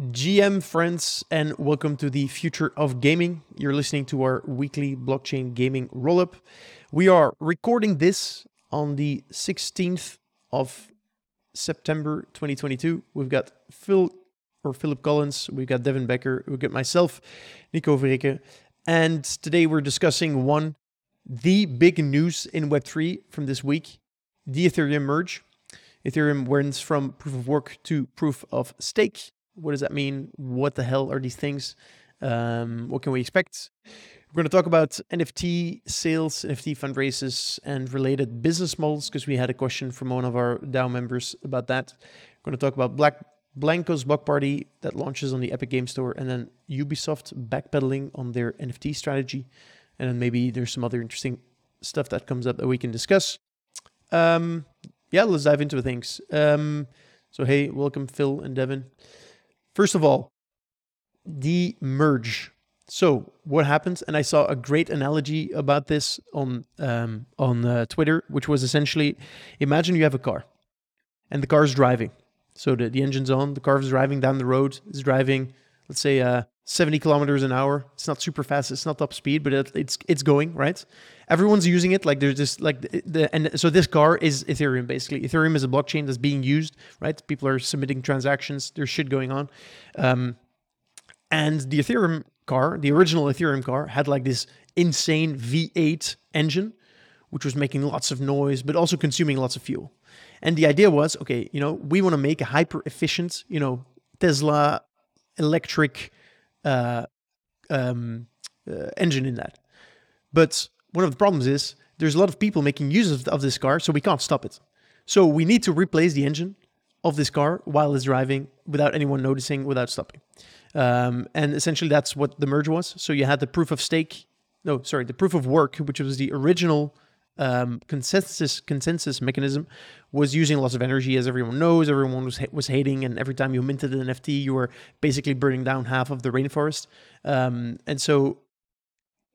GM friends, and welcome to the future of gaming. You're listening to our weekly blockchain gaming roll up. We are recording this on the 16th of September 2022. We've got Phil or Philip Collins, we've got Devin Becker, we've got myself, Nico Vereecke, and today we're discussing one, the big news in Web3 from this week the Ethereum merge. Ethereum went from proof of work to proof of stake. What does that mean? What the hell are these things? Um, what can we expect? We're going to talk about NFT sales, NFT fundraisers, and related business models because we had a question from one of our DAO members about that. We're going to talk about Black Blankos Block Party that launches on the Epic Game Store, and then Ubisoft backpedaling on their NFT strategy, and then maybe there's some other interesting stuff that comes up that we can discuss. Um, yeah, let's dive into things. Um, so hey, welcome Phil and Devin. First of all, the merge. So what happens? And I saw a great analogy about this on um, on uh, Twitter, which was essentially, imagine you have a car, and the car is driving. So the, the engine's on, the car is driving down the road, is driving, let's say, uh, 70 kilometers an hour. It's not super fast, it's not top speed, but it, it's it's going right. Everyone's using it. Like there's just like the, the and so this car is Ethereum basically. Ethereum is a blockchain that's being used, right? People are submitting transactions. There's shit going on, um, and the Ethereum car, the original Ethereum car, had like this insane V8 engine, which was making lots of noise, but also consuming lots of fuel. And the idea was, okay, you know, we want to make a hyper efficient, you know, Tesla electric uh, um, uh, engine in that. But one of the problems is there's a lot of people making use of, of this car, so we can't stop it. So we need to replace the engine of this car while it's driving without anyone noticing, without stopping. Um, and essentially, that's what the merge was. So you had the proof of stake, no, sorry, the proof of work, which was the original um, consensus consensus mechanism, was using lots of energy, as everyone knows. Everyone was was hating, and every time you minted an NFT, you were basically burning down half of the rainforest. Um, and so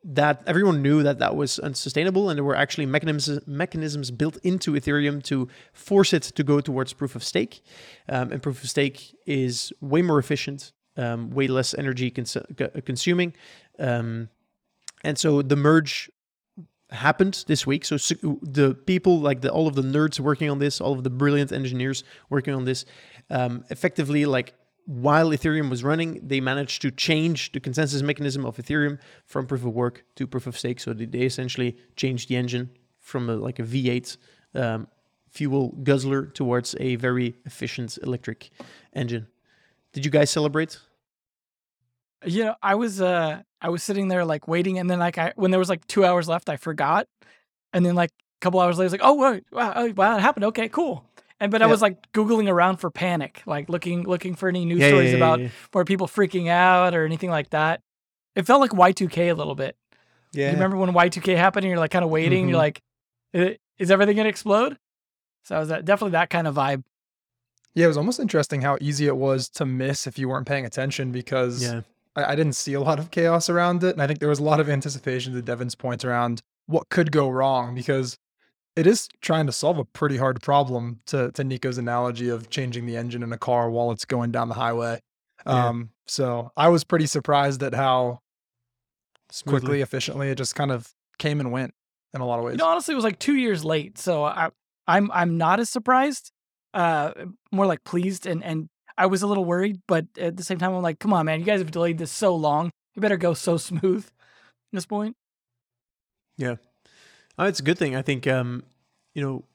that everyone knew that that was unsustainable, and there were actually mechanisms mechanisms built into Ethereum to force it to go towards proof of stake. Um, and proof of stake is way more efficient, um, way less energy cons- consuming. Um, and so the merge happened this week. So the people, like the all of the nerds working on this, all of the brilliant engineers working on this, um, effectively like while Ethereum was running, they managed to change the consensus mechanism of Ethereum from proof of work to proof of stake. So they, essentially changed the engine from a, like a V8 um, fuel guzzler towards a very efficient electric engine. Did you guys celebrate? You know, I was uh I was sitting there like waiting, and then like I when there was like two hours left, I forgot, and then like a couple hours later, I was like, oh wait, wow, oh, wow, it happened. Okay, cool. And but I was like googling around for panic, like looking looking for any news Yeah, stories yeah, about more people freaking out or anything like that. It felt like Y2K a little bit. Yeah. You remember when Y2K happened and you're like kind of waiting, Mhm. you're like, is everything gonna explode? So I was that definitely that kind of vibe. Yeah, it was almost interesting how easy it was to miss if you weren't paying attention because Yeah. I, I didn't see a lot of chaos around it. And I think there was a lot of anticipation to Devin's point around what could go wrong because it is trying to solve a pretty hard problem to, to Nico's analogy of changing the engine in a car while it's going down the highway. Yeah. Um, so I was pretty surprised at how Smoothly. quickly, efficiently it just kind of came and went in a lot of ways. You know, honestly, it was like two years late, so I, I'm I'm not as surprised. Uh, more like pleased, and and I was a little worried, but at the same time, I'm like, come on, man, you guys have delayed this so long. You better go so smooth. At this point, Yeah. Oh, it's a good thing. I think um, you know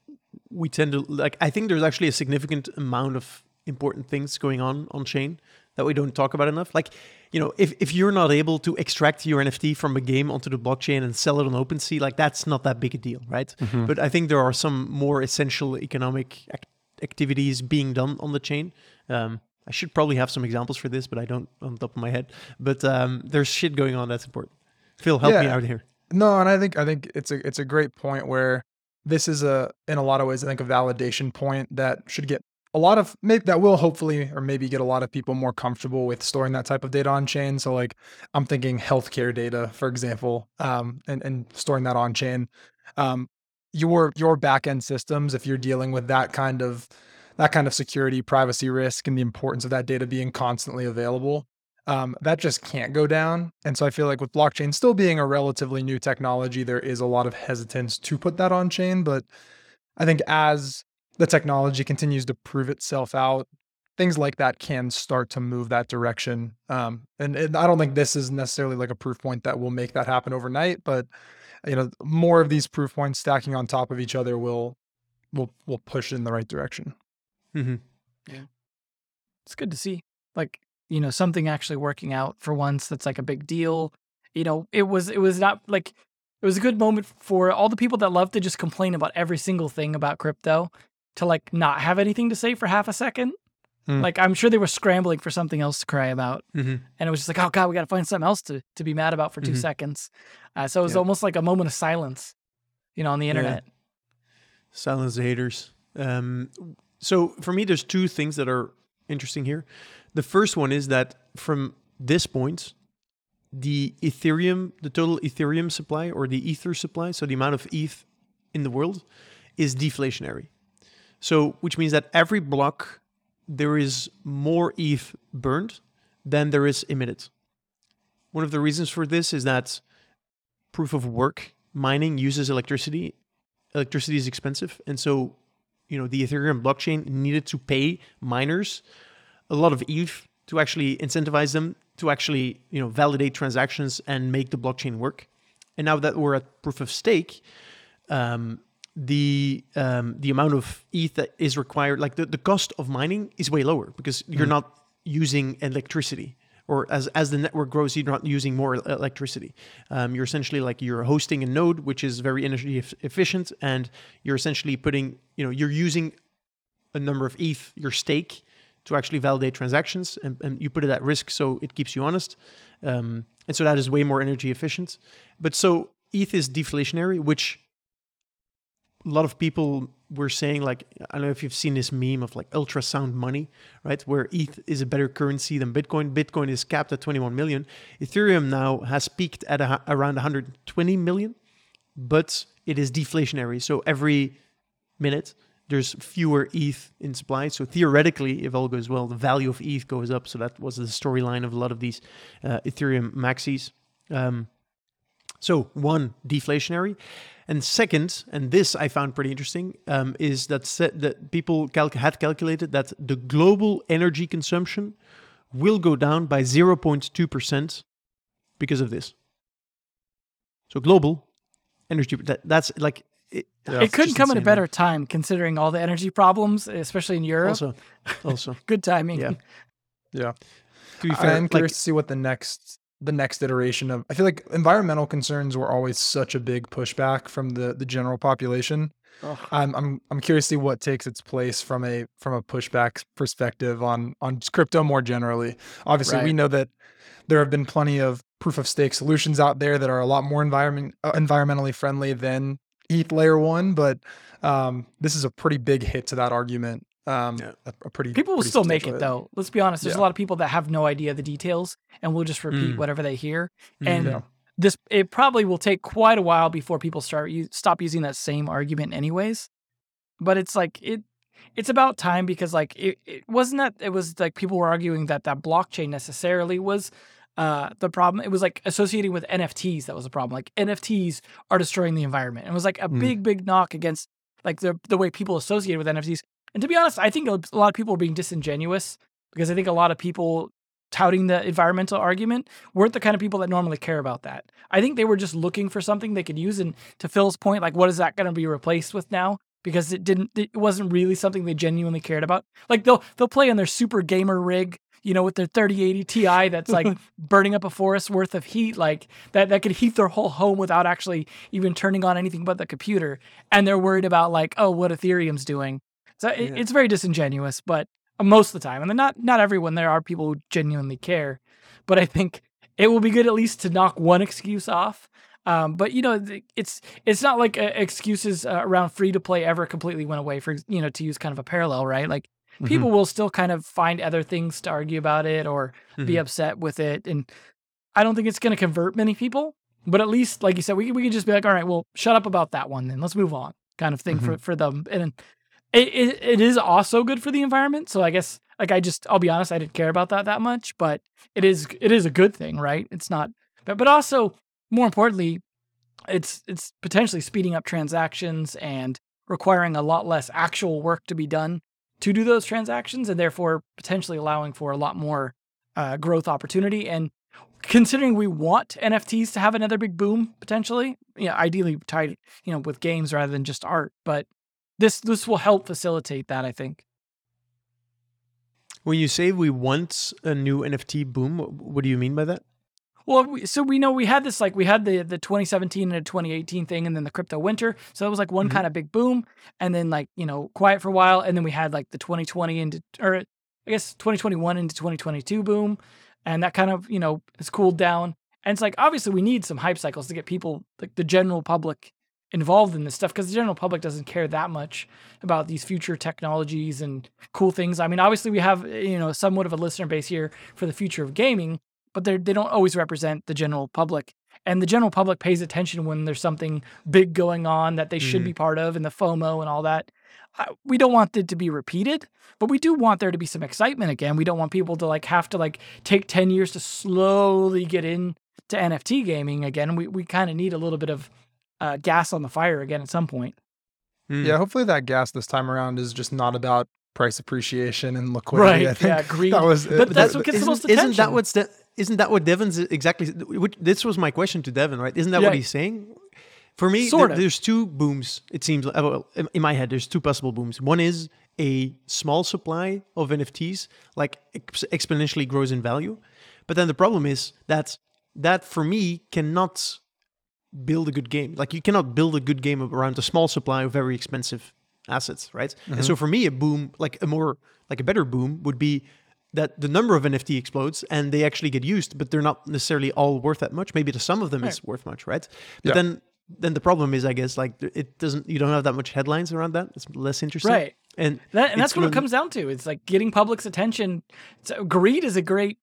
we tend to like. I think there's actually a significant amount of important things going on on chain that we don't talk about enough. Like you know, if if you're not able to extract your NFT from a game onto the blockchain and sell it on OpenSea, like that's not that big a deal, right? Mm-hmm. But I think there are some more essential economic ac- activities being done on the chain. Um, I should probably have some examples for this, but I don't on top of my head. But um, there's shit going on that's important. Phil, help me out here. No, and I think I think it's a it's a great point where this is a in a lot of ways I think a validation point that should get a lot of maybe that will hopefully or maybe get a lot of people more comfortable with storing that type of data on chain. So like I'm thinking healthcare data, for example, um, and and storing that on chain. Um, your your backend systems, if you're dealing with that kind of that kind of security, privacy risk, and the importance of that data being constantly available. Um, that just can't go down. And so I feel like with blockchain still being a relatively new technology, there is a lot of hesitance to put that on chain. But I think as the technology continues to prove itself out, things like that can start to move that direction. Um, and, and I don't think this is necessarily like a proof point that will make that happen overnight, but you know, more of these proof points stacking on top of each other will will will push it in the right direction. Mm-hmm. Yeah, it's good to see. Like, you know, something actually working out for once that's like a big deal. You know, it was it was not like it was a good moment for all the people that love to just complain about every single thing about crypto to like not have anything to say for half a second. Hmm. Like I'm sure they were scrambling for something else to cry about. Mm-hmm. And it was just like, oh God, we got to find something else to, to be mad about for 2 Mhm. seconds. Uh, so it was Yeah. almost like a moment of silence, you know, on the Yeah. internet. Silence the haters. Um, so for me, there's two things that are interesting here. The first one is that from this point, the Ethereum, the total Ethereum supply or the Ether supply, so the amount of ETH in the world, is deflationary. So which means that every block there is more ETH burned than there is emitted. One of the reasons for this is that proof of work mining uses electricity electricity is expensive and so you know the ethereum blockchain needed to pay miners a lot of eth to actually incentivize them to actually you know validate transactions and make the blockchain work and now that we're at proof of stake um, the um, the amount of eth that is required like the, the cost of mining is way lower because you're not using electricity or as as the network grows you're not using more electricity. Um, you're essentially like you're hosting a node which is very energy eff- efficient and you're essentially putting you know you're using a number of eth your stake to actually validate transactions and, and you put it at risk so it keeps you honest. Um, and so that is way more energy efficient. But so eth is deflationary which a lot of people were saying like i don't know if you've seen this meme of like ultrasound money right? Where eth is a better currency than bitcoin. Bitcoin is capped at 21 million. Ethereum now has peaked at a, around 120 million but it is deflationary. So every minute there's fewer eth in supply. So theoretically if all goes well the value of eth goes up. So that was the storyline of a lot of these uh, ethereum maxis. Um, so one deflationary and second, and this I found pretty interesting, um, is that set that people calc- had calculated that the global energy consumption will go down by 0.2 percent because of this. So global energy that, that's like it, Yeah. it couldn't come at a better man. time considering all the energy problems, especially in Europe. Also, also Good timing. Yeah. Yeah. to be I'm like, curious to see what the next the next iteration of I feel like environmental concerns were always such a big pushback from the the general population. I'm I'm I'm curious to see what takes its place from a from a pushback perspective on on crypto more generally. Obviously, we know that there have been plenty of proof of stake solutions out there that are a lot more environment uh, environmentally friendly than ETH layer 1, but um, this is a pretty big hit to that argument. Um, Yeah. a, a pretty People will pretty still make it substantial though. Let's be honest. There's Yeah. a lot of people that have no idea the details and will just repeat Mm. whatever they hear. mm, And Yeah. this it probably will take quite a while before people start you stop using that same argument anyways. But it's like it it's about time because like it, it wasn't that it was like people were arguing that that blockchain necessarily was uh the problem it was like associating with NFTs that was the problem like NFTs are destroying the environment it was like a Mm. big big knock against like the the way people associated with NFTs and to be honest I think a lot of people are being disingenuous because I think a lot of people touting the environmental argument weren't the kind of people that normally care about that. I think they were just looking for something they could use. And to Phil's point, like, what is that going to be replaced with now? Because it didn't, it wasn't really something they genuinely cared about. Like they'll they'll play on their super gamer rig, you know, with their 3080 Ti that's like burning up a forest worth of heat, like that that could heat their whole home without actually even turning on anything but the computer. And they're worried about like, oh, what Ethereum's doing. So it, Yeah. it's very disingenuous, but most of the time, and then not not everyone. There are people who genuinely care, but I think it will be good at least to knock one excuse off. Um, but you know, it's it's not like uh, excuses uh, around free to play ever completely went away. For you know, to use kind of a parallel, right? Like mhm, people will still kind of find other things to argue about it or be mhm. upset with it, and I don't think it's going to convert many people. But at least, like you said, we we could just be like, all right, well, shut up about that one, then let's move on, kind of thing for for them. And it, it, it is also good for the environment. So I guess like I just I'll be honest, I didn't care about that that much, but it is it is a good thing, right? It's not, but but also more importantly, it's it's potentially speeding up transactions and requiring a lot less actual work to be done to do those transactions, and therefore potentially allowing for a lot more uh, growth opportunity. And considering we want NFTs to have another big boom potentially, you know, ideally tied you know with games rather than just art, but this this will help facilitate that, I think. When you say we want a new NFT boom, what do you mean by that? Well, we, so we know we had this like we had the the 2017 and the 2018 thing, and then the crypto winter. So that was like one Mm-hmm. kind of big boom, and then like you know quiet for a while, and then we had like the 2020 into or I guess 2021 into 2022 boom, and that kind of you know has cooled down. And it's like obviously we need some hype cycles to get people like the general public involved in this stuff because the general public doesn't care that much about these future technologies and cool things. I mean, obviously we have you know somewhat of a listener base here for the future of gaming, but they they don't always represent the general public. And the general public pays attention when there's something big going on that they should be part of, and the FOMO and all that. Uh, we don't want it to be repeated, but we do want there to be some excitement again. We don't want people to like have to like take ten years to slowly get in to NFT gaming again. We we kind of need a little bit of uh, gas on the fire again at some point. Mm. Yeah, hopefully that gas this time around is just not about price appreciation and liquidity. I Right, think yeah, greed. that was But that's what gets the isn't, most isn't that what's the, isn't that what Devin's exactly? Which, this was my question to Devin, right? Isn't that Yeah. what he's saying? For me, Sort there- of. there's two booms. It seems like- well, in in my head, there's two possible booms. One is a small supply of NFTs, like ex- exponentially grows in value, but then the problem is that that for me cannot build a good game. Like you cannot build a good game around a small supply of very expensive assets, right? And mm-hmm. so for me, a boom, like a more like a better boom, would be that the number of NFT explodes and they actually get used, but they're not necessarily all worth that much. Maybe the sum of them is worth much, right? But Yeah. then then the problem is, I guess, like it doesn't. You don't have that much headlines around that. It's less interesting, Right. And That, and that's what it comes down to. It's like getting public's attention. So greed is a great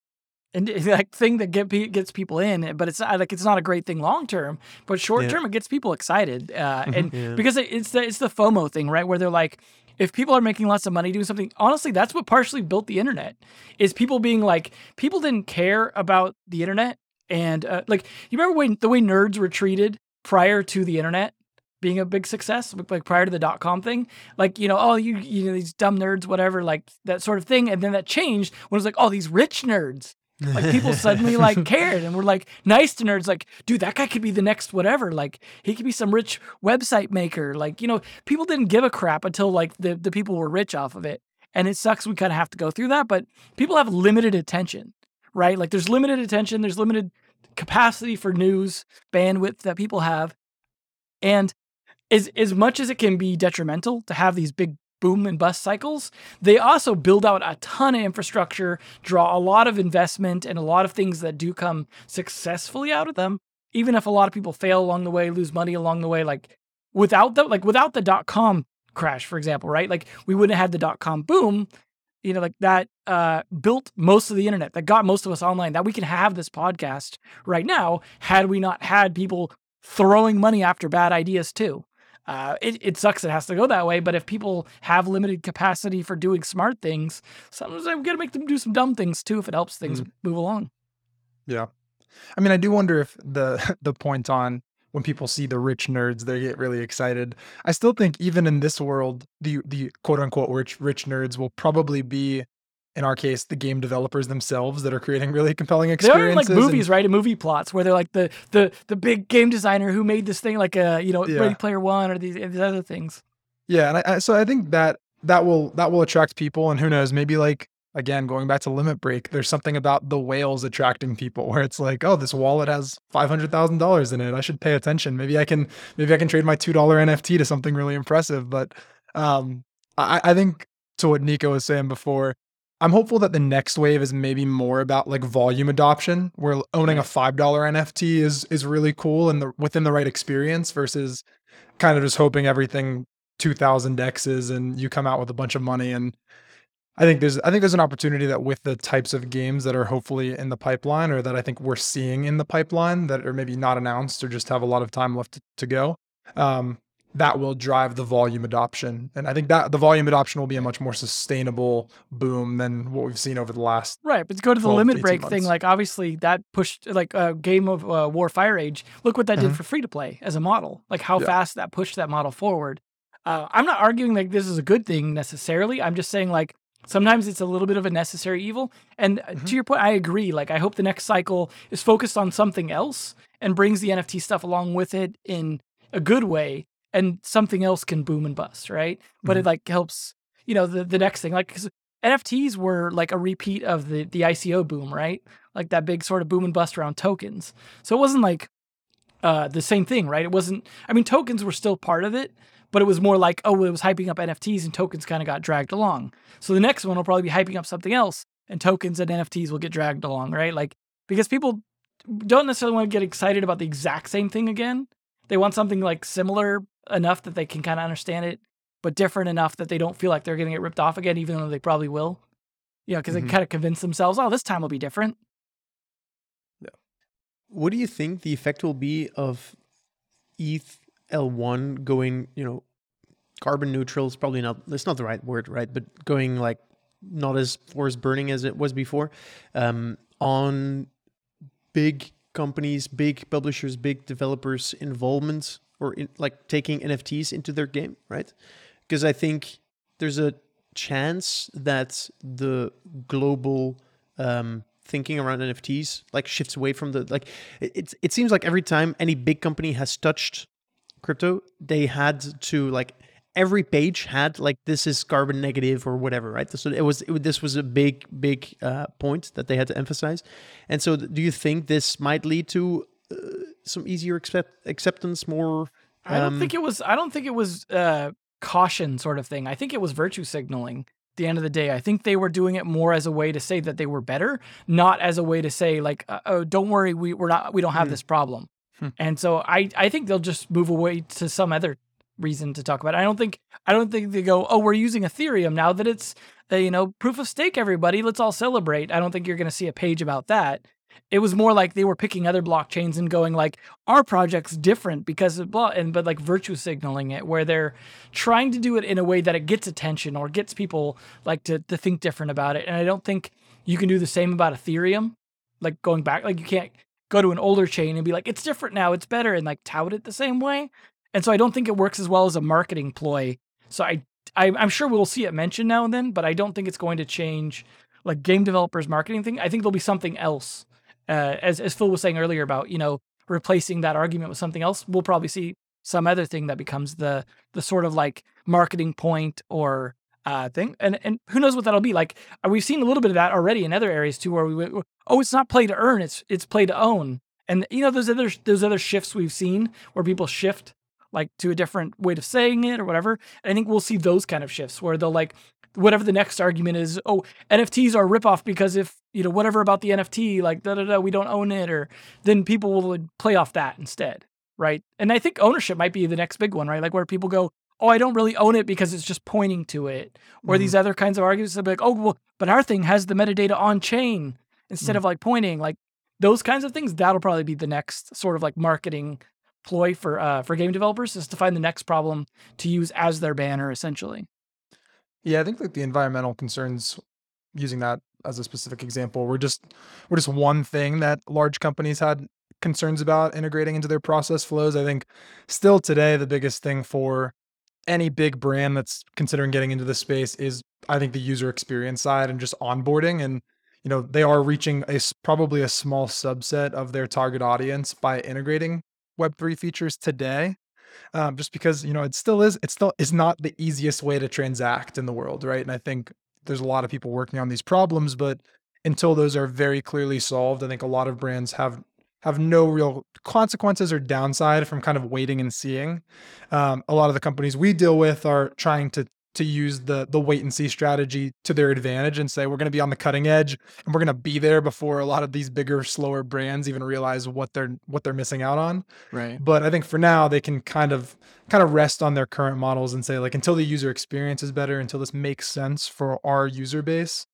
and like thing that get gets people in, but it's not, like it's not a great thing long term. But short Yeah. term, it gets people excited, uh, and Yeah. because it, it's the it's the FOMO thing, right? Where they're like, if people are making lots of money doing something, honestly, that's what partially built the internet. Is people being like, people didn't care about the internet, and uh, like you remember when the way nerds were treated prior to the internet being a big success, like prior to the dot com thing, like you know, oh you you know these dumb nerds, whatever, like that sort of thing, and then that changed when it was like, oh these rich nerds, like people suddenly like cared and were like nice to nerds, like dude that guy could be the next whatever, like he could be some rich website maker, like you know people didn't give a crap until like the the people were rich off of it, and it sucks we kind of have to go through that, but people have limited attention, right? Like there's limited attention, there's limited capacity for news bandwidth that people have, and as as much as it can be detrimental to have these big boom and bust cycles, they also build out a ton of infrastructure, draw a lot of investment, and a lot of things that do come successfully out of them. Even if a lot of people fail along the way, lose money along the way, like without the like without the dot com crash, for example, right? Like we wouldn't have had the dot com boom. You know, like that uh, built most of the internet, that got most of us online, that we can have this podcast right now, had we not had people throwing money after bad ideas too. Uh, it, it sucks it has to go that way, but if people have limited capacity for doing smart things, sometimes I've got to make them do some dumb things too if it helps things move along. Yeah. I mean, I do wonder if the the point on when people see the rich nerds, they get really excited. I still think even in this world, the the quote unquote rich rich nerds will probably be, in our case, the game developers themselves that are creating really compelling There experiences. are like and- movies, right? And movie plots where they're like the the the big game designer who made this thing, like uh, you know, Yeah. Ready Player One or these, these other things. Yeah, and I, I, so I think that that will that will attract people, and who knows, maybe like again going back to Limit Break, there's something about the whales attracting people where it's like, oh, this wallet has five hundred thousand dollars in it. I should pay attention. Maybe I can maybe I can trade my two dollar NFT to something really impressive. But um, I, I think to what Nico was saying before. I'm hopeful that the next wave is maybe more about like volume adoption, where owning a five dollar NFT is is really cool and the within the right experience versus kind of just hoping everything 2000 X's and you come out with a bunch of money and I think there's I think there's an opportunity that with the types of games that are hopefully in the pipeline or that I think we're seeing in the pipeline that are maybe not announced or just have a lot of time left to, to go. Um, that will drive the volume adoption. And I think that the volume adoption will be a much more sustainable boom than what we've seen over the last. Right, but to go to the 12 limit 18 break thing, like obviously that pushed like uh, Game of uh, War Fire Age. Look what that did Mhm. for free to play as a model. Like how Yeah. fast that pushed that model forward. Uh, I'm not arguing like this is a good thing necessarily. I'm just saying like sometimes it's a little bit of a necessary evil. And uh, Mhm. to your point, I agree. Like I hope the next cycle is focused on something else and brings the NFT stuff along with it in a good way, and something else can boom and bust, right? But it like helps, you know, the the next thing, like 'cause NFTs were like a repeat of the the ICO boom, right? Like that big sort of boom and bust around tokens. So it wasn't like uh, the same thing, right? It wasn't. I mean, tokens were still part of it, but it was more like, oh, it was hyping up NFTs, and tokens kind of got dragged along. So the next one will probably be hyping up something else, and tokens and NFTs will get dragged along, right? Like because people don't necessarily want to get excited about the exact same thing again. They want something like similar enough that they can kind of understand it, but different enough that they don't feel like they're going to get ripped off again, even though they probably will. You know, because Mhm. they kind of convince themselves, oh, this time will be different. Yeah. What do you think the effect will be of ETH L1 going, you know, carbon neutral is probably not, that's not the right word, right? But going like not as forest burning as it was before um, on big companies, big publishers, big developers' involvement or in, like taking NFTs into their game, right? Because I think there's a chance that the global um, thinking around NFTs like shifts away from the like it, it seems like every time any big company has touched crypto, they had to like every page had like this is carbon negative or whatever, right? So it was it, this was a big big uh, point that they had to emphasize. And so, do you think this might lead to some easier accept- acceptance, more? I don't um, think it was. I don't think it was uh, caution sort of thing. I think it was virtue signaling. At the end of the day, I think they were doing it more as a way to say that they were better, not as a way to say like, uh, "Oh, don't worry, we we're not, we don't have Hmm. this problem." Hmm. And so I I think they'll just move away to some other reason to talk about. It. I don't think I don't think they go, "Oh, we're using Ethereum now that it's uh, you know proof of stake. Everybody, let's all celebrate." I don't think you're going to see a page about that. It was more like they were picking other blockchains and going like, our project's different because of blah and but like virtue signaling it where they're trying to do it in a way that it gets attention or gets people like to, to think different about it and i don't think you can do the same about ethereum. Like going back like you can't go to an older chain and be like it's different now it's better and like tout it the same way and so i don't think it works as well as a marketing ploy. So i, I i'm sure we'll see it mentioned now and then but i don't think it's going to change like game developers marketing thing. I think there'll be something else uh, as as phil was saying earlier about you know replacing that argument with something else, we'll probably see some other thing that becomes the the sort of like marketing point or uh thing. And and who knows what that'll be. Like uh, we've seen a little bit of that already in other areas too, where we went, oh, it's not play to earn, it's it's play to own. And you know, those other those other shifts we've seen where people shift like to a different way of saying it or whatever. And I think we'll see those kind of shifts where they'll like whatever the next argument is, oh, NFTs are a ripoff because if you know whatever about the NFT, like da da da, we don't own it, or then people will play off that instead, right? And I think ownership might be the next big one, right? Like where people go, oh, I don't really own it because it's just pointing to it, or these other kinds of arguments they'll be like, oh, well, but our thing has the metadata on chain instead Mhm. of like pointing, like those kinds of things. That'll probably be the next sort of like marketing ploy for uh for game developers is to find the next problem to use as their banner essentially. Yeah, I think like the environmental concerns, using that as a specific example, were just were just one thing that large companies had concerns about integrating into their process flows. I think still today the biggest thing for any big brand that's considering getting into the space is I think the user experience side and just onboarding and you know they are reaching a probably a small subset of their target audience by integrating web3 features today um, just because you know it still is it still is not the easiest way to transact in the world right? And i think there's a lot of people working on these problems but until those are very clearly solved i think a lot of brands have have no real consequences or downside from kind of waiting and seeing. Um, a lot of the companies we deal with are trying to to use the the wait and see strategy to their advantage and say we're going to be on the cutting edge and we're going to be there before a lot of these bigger slower brands even realize what they're what they're missing out on Right. but I think for now they can kind of kind of rest on their current models and say like until the user experience is better, until this makes sense for our user base,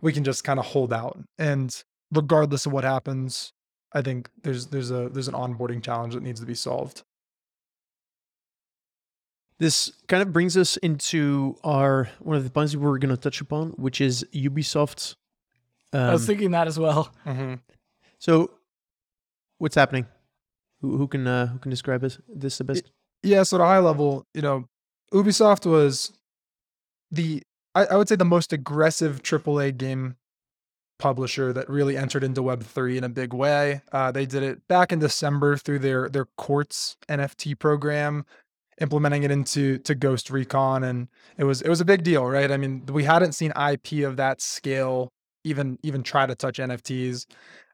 we can just kind of hold out. And regardless of what happens, I think there's there's a there's an onboarding challenge that needs to be solved. This kind of brings us into our one of the points we were going to touch upon, which is Ubisoft's. I was um, thinking that as well. Mm-hmm. so, what's happening? Who, who can uh, who can describe this, this the best? Yeah, so at a high level, you know, Ubisoft was the I, I would say the most aggressive AAA game publisher that really entered into Web three in a big way. Uh, they did it back in December through their their Quartz NFT program, implementing it into to Ghost Recon, and it was it was a big deal, right? I mean, we hadn't seen IP of that scale even even try to touch NFTs.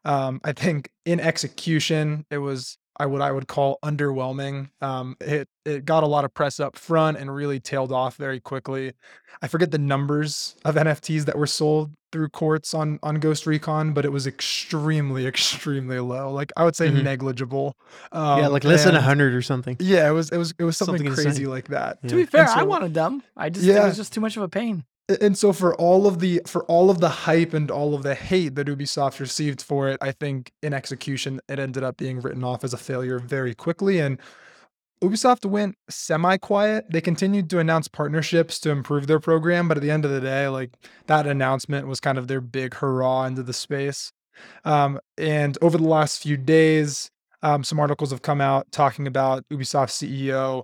Um, I think in execution, it was I would I would call underwhelming. Um, it it got a lot of press up front and really tailed off very quickly. I forget the numbers of NFTs that were sold through Quartz on on Ghost Recon, but it was extremely extremely low. Like I would say Mhm. negligible. Um, yeah, like less than a hundred or something. Yeah, it was it was it was something, Something crazy insane. like that. Yeah. To be fair, And I so- wanted them. I just it was just too much of a pain. And so for all of the for all of the hype and all of the hate that Ubisoft received for it, I think in execution it ended up being written off as a failure very quickly and Ubisoft went semi-quiet. They continued to announce partnerships to improve their program, but at the end of the day, like that announcement was kind of their big hurrah into the space. Um, and over the last few days, um, some articles have come out talking about Ubisoft CEO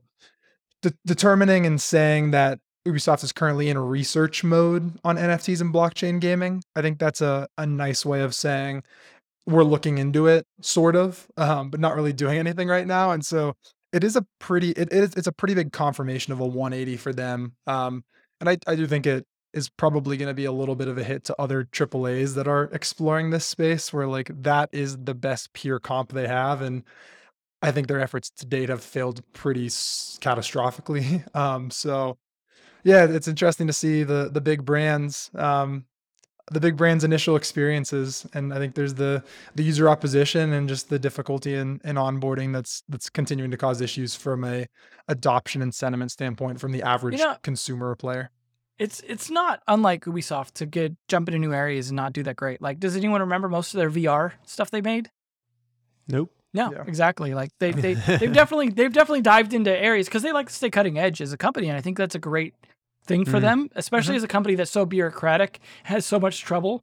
de- determining and saying that Ubisoft is currently in research mode on NFTs and blockchain gaming. I think that's a, a nice way of saying we're looking into it, sort of, um, but not really doing anything right now. And so it is a pretty it is it's a pretty big confirmation of a 180 for them. Um, and I, I do think it is probably going to be a little bit of a hit to other AAAs that are exploring this space where like that is the best peer comp they have and I think their efforts to date have failed pretty catastrophically. Um, so yeah, it's interesting to see the the big brands, um, the big brands' initial experiences, and I think there's the the user opposition and just the difficulty in in onboarding that's that's continuing to cause issues from a adoption and sentiment standpoint from the average know- consumer or player. It's it's not unlike Ubisoft to get jump into new areas and not do that great. Like, does anyone remember most of their VR stuff they made? Nope. No, Yeah. exactly. Like they they they've definitely they've definitely dived into areas because they like to stay cutting edge as a company, and I think that's a great thing for Mhm. them, especially as a company that's so bureaucratic, has so much trouble,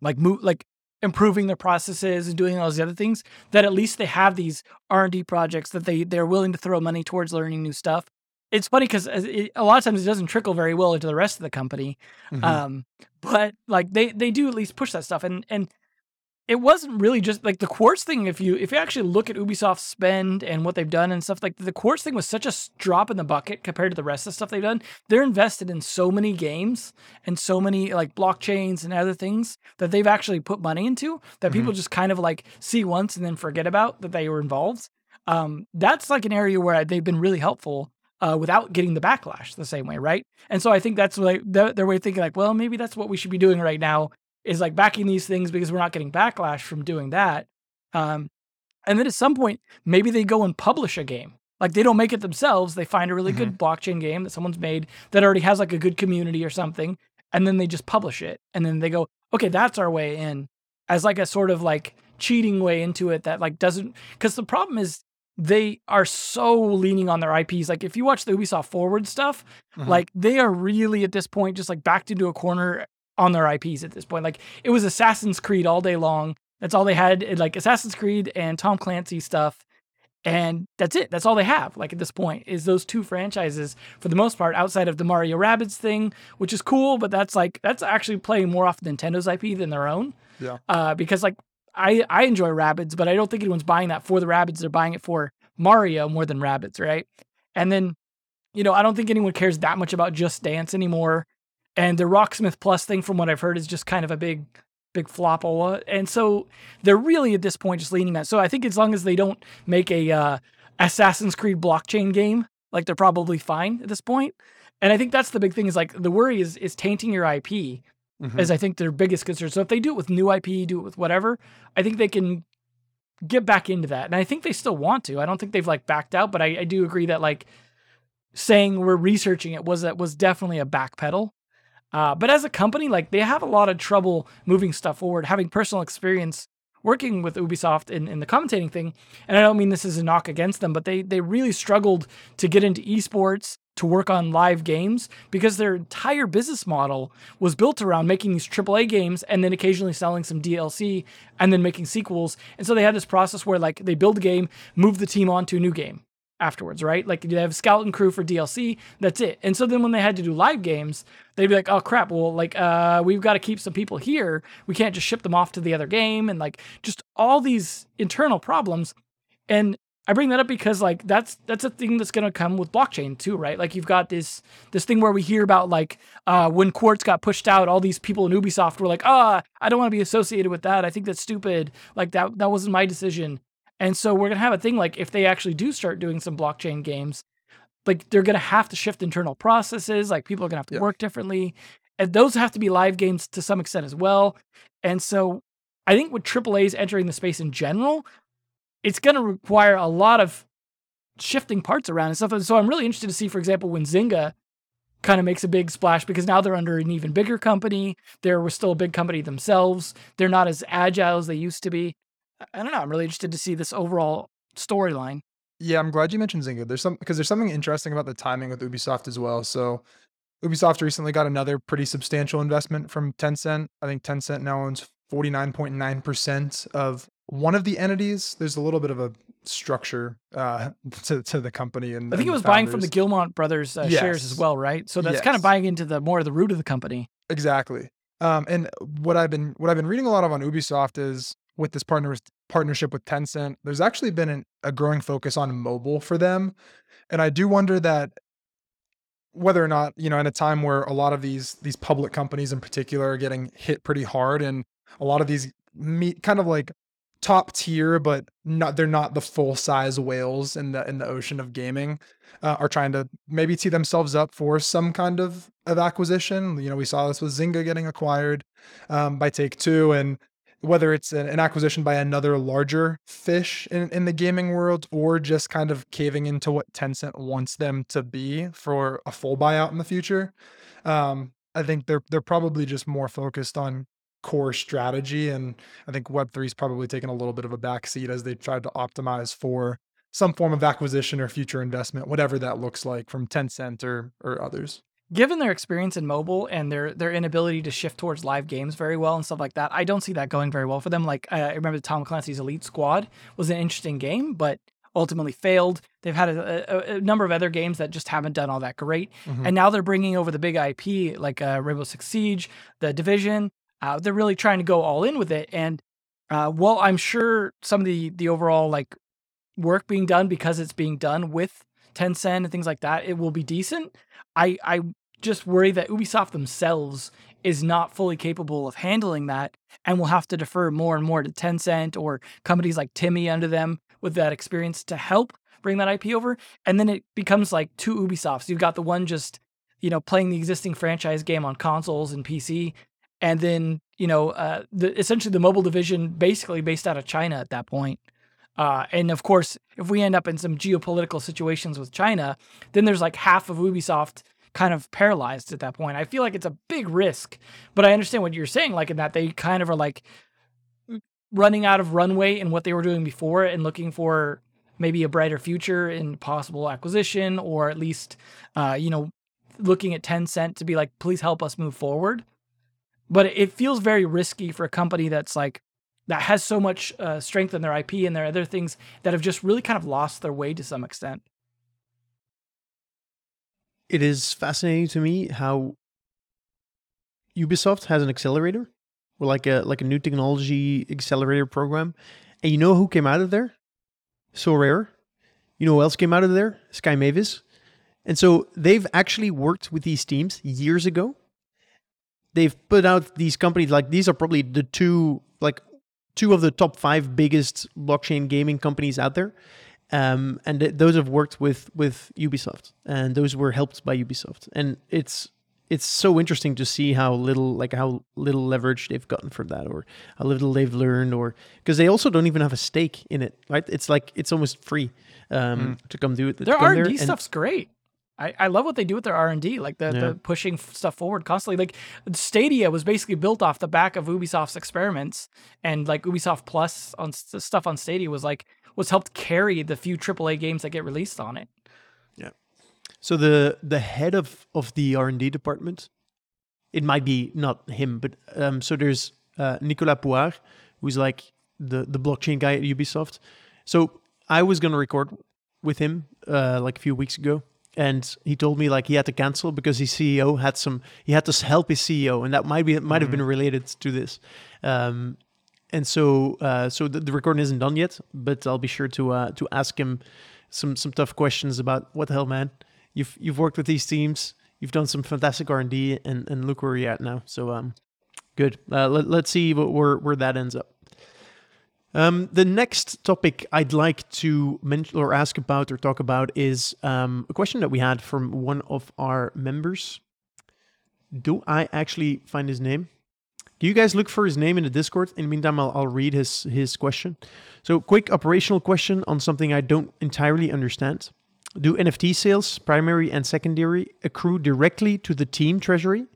like move like improving their processes and doing all these other things. That at least they have these R and D projects that they they're willing to throw money towards learning new stuff. It's funny because a lot of times it doesn't trickle very well into the rest of the company, Mhm. um, but like they they do at least push that stuff, and and it wasn't really just like the quartz thing. If you if you actually look at Ubisoft's spend and what they've done and stuff, like the quartz thing was such a drop in the bucket compared to the rest of the stuff they've done. They're invested in so many games and so many like blockchains and other things that they've actually put money into that people just kind of like see once and then forget about that they were involved. Um, that's like an area where they've been really helpful uh, without getting the backlash the same way, right? And so I think that's like their, their way of thinking, like, well, maybe that's what we should be doing right now is like backing these things because we're not getting backlash from doing that. Um, and then at some point, maybe they go and publish a game. Like they don't make it themselves. They find a really good blockchain game that someone's made that already has like a good community or something, and then they just publish it. And then they go, okay, that's our way in, as like a sort of like cheating way into it that like doesn't. Because the problem is they are so leaning on their IPs. Like if you watch the Ubisoft Forward stuff, Mhm. like they are really at this point just like backed into a corner on their IPs at this point. Like it was Assassin's Creed all day long. That's all they had, like Assassin's Creed and Tom Clancy stuff. And that's it. That's all they have. Like at this point, is those two franchises for the most part, outside of the Mario Rabbids thing, which is cool, but that's like that's actually playing more off Nintendo's IP than their own. Yeah. Uh, because like I I enjoy Rabbids, but I don't think anyone's buying that for the Rabbids. They're buying it for Mario more than Rabbids, right? And then, you know, I don't think anyone cares that much about Just Dance anymore. And the Rocksmith Plus thing, from what I've heard, is just kind of a big, big flopola. And so they're really at this point just leaning that. So I think as long as they don't make a uh, Assassin's Creed blockchain game, like they're probably fine at this point. And I think that's the big thing is like the worry is is tainting your IP Mhm. is I think their biggest concern. So if they do it with new IP, do it with whatever, I think they can get back into that. And I think they still want to. I don't think they've like backed out, but I, I do agree that like saying we're researching it was that was definitely a backpedal. Uh, but as a company, like they have a lot of trouble moving stuff forward. Having personal experience working with Ubisoft in, in the commentating thing, and I don't mean this as a knock against them, but they they really struggled to get into esports to work on live games because their entire business model was built around making these AAA games and then occasionally selling some DLC and then making sequels. And so they had this process where like they build a game, move the team on to a new game afterwards, right? Like they have skeleton crew for DLC, that's it. And so then when they had to do live games, they'd be like, "Oh crap, well like uh we've got to keep some people here. We can't just ship them off to the other game and like just all these internal problems." And I bring that up because like that's that's a thing that's gonna come with blockchain too, right? Like you've got this this thing where we hear about like uh, when Quartz got pushed out, all these people in Ubisoft were like, "Ah, oh, I don't want to be associated with that. I think that's stupid. Like that that wasn't my decision." And so we're gonna have a thing like if they actually do start doing some blockchain games, like they're gonna have to shift internal processes. Like people are gonna have to yeah. work differently, and those have to be live games to some extent as well. And so I think with AAA's entering the space in general, it's going to require a lot of shifting parts around and stuff. And so I'm really interested to see, for example, when Zynga kind of makes a big splash because now they're under an even bigger company. They're still a big company themselves. They're not as agile as they used to be. I don't know. I'm really interested to see this overall storyline. Yeah, I'm glad you mentioned Zynga. There's some because there's something interesting about the timing with Ubisoft as well. So Ubisoft recently got another pretty substantial investment from Tencent. I think Tencent now owns 49.9% of one of the entities. There's a little bit of a structure uh, to, to the company. And I think it was buying from the Guillemot brothers uh, yes. shares as well, right? So that's yes. kind of buying into the more of the root of the company. Exactly. Um, and what I've been what I've been reading a lot of on Ubisoft is with this partner partnership with Tencent. There's actually been an, a growing focus on mobile for them, and I do wonder that whether or not you know in a time where a lot of these these public companies in particular are getting hit pretty hard and a lot of these meet kind of like top tier but not they're not the full size whales in the in the ocean of gaming uh, are trying to maybe tee themselves up for some kind of of acquisition you know we saw this with zynga getting acquired um, by take two and whether it's an, acquisition by another larger fish in, in the gaming world or just kind of caving into what Tencent wants them to be for a full buyout in the future. Um, I think they're they're probably just more focused on core strategy, and I think Web three is probably taking a little bit of a backseat as they tried to optimize for some form of acquisition or future investment, whatever that looks like from Tencent or or others given their experience in mobile and their their inability to shift towards live games very well and stuff like that, I don't see that going very well for them. Like I remember Tom Clancy's Elite Squad was an interesting game, but ultimately failed. They've had a, a, a number of other games that just haven't done all that great, mm-hmm. and now they're bringing over the big IP like uh, Rainbow Six Siege, The Division. Uh, they're really trying to go all in with it, and uh, well, I'm sure some of the the overall like work being done because it's being done with Tencent and things like that, it will be decent. I I just worry that Ubisoft themselves is not fully capable of handling that and will have to defer more and more to Tencent or companies like TiMi under them with that experience to help bring that IP over. And then it becomes like two Ubisofts. You've got the one just, you know, playing the existing franchise game on consoles and PC. And then, you know, uh, the, essentially the mobile division basically based out of China at that point. Uh, and of course, if we end up in some geopolitical situations with China, then there's like half of Ubisoft kind of paralyzed at that point. I feel like it's a big risk, but I understand what you're saying. Like in that they kind of are like running out of runway in what they were doing before and looking for maybe a brighter future in possible acquisition or at least, uh, you know, looking at Tencent to be like, please help us move forward. But it feels very risky for a company that's like that has so much uh, strength in their IP and their other things that have just really kind of lost their way to some extent. It is fascinating to me how Ubisoft has an accelerator, or like a like a new technology accelerator program, and you know who came out of there? Sorare. You know who else came out of there? Sky Mavis. And so they've actually worked with these teams years ago. They've put out these companies like these are probably the two like two of the top five biggest blockchain gaming companies out there. Um, and th- those have worked with with Ubisoft, and those were helped by Ubisoft. And it's it's so interesting to see how little like how little leverage they've gotten from that, or how little they've learned, or because they also don't even have a stake in it, right? It's like it's almost free um, mm. to come do it. Their R and D stuff's great. I, I love what they do with their R and D, like the, Yeah. the pushing stuff forward constantly. Like Stadia was basically built off the back of Ubisoft's experiments, and like Ubisoft Plus on s- stuff on Stadia was like was helped carry the few AAA games that get released on it. Yeah. So the the head of of the R and D department, it might be not him, but um, so there's uh, Nicolas Pouard, who's like the the blockchain guy at Ubisoft. So I was gonna record with him uh, like a few weeks ago, and he told me like he had to cancel because his CEO had some he had to help his CEO, and that might be might have been related to this. Um, and so uh, so the, the recording isn't done yet, but I'll be sure to uh, to ask him some some tough questions about what the hell, man. You've you've worked with these teams, you've done some fantastic R and D, and and look where you're at now. So um, good. Uh, let, let's see what, where where that ends up. Um, the next topic I'd like to mention or ask about or talk about is um, a question that we had from one of our members. Do I actually find his name? Do you guys look for his name in the Discord? In the meantime, I'll, I'll read his his question. So, quick operational question on something I don't entirely understand. Do NFT sales, primary and secondary, accrue directly to the team treasury?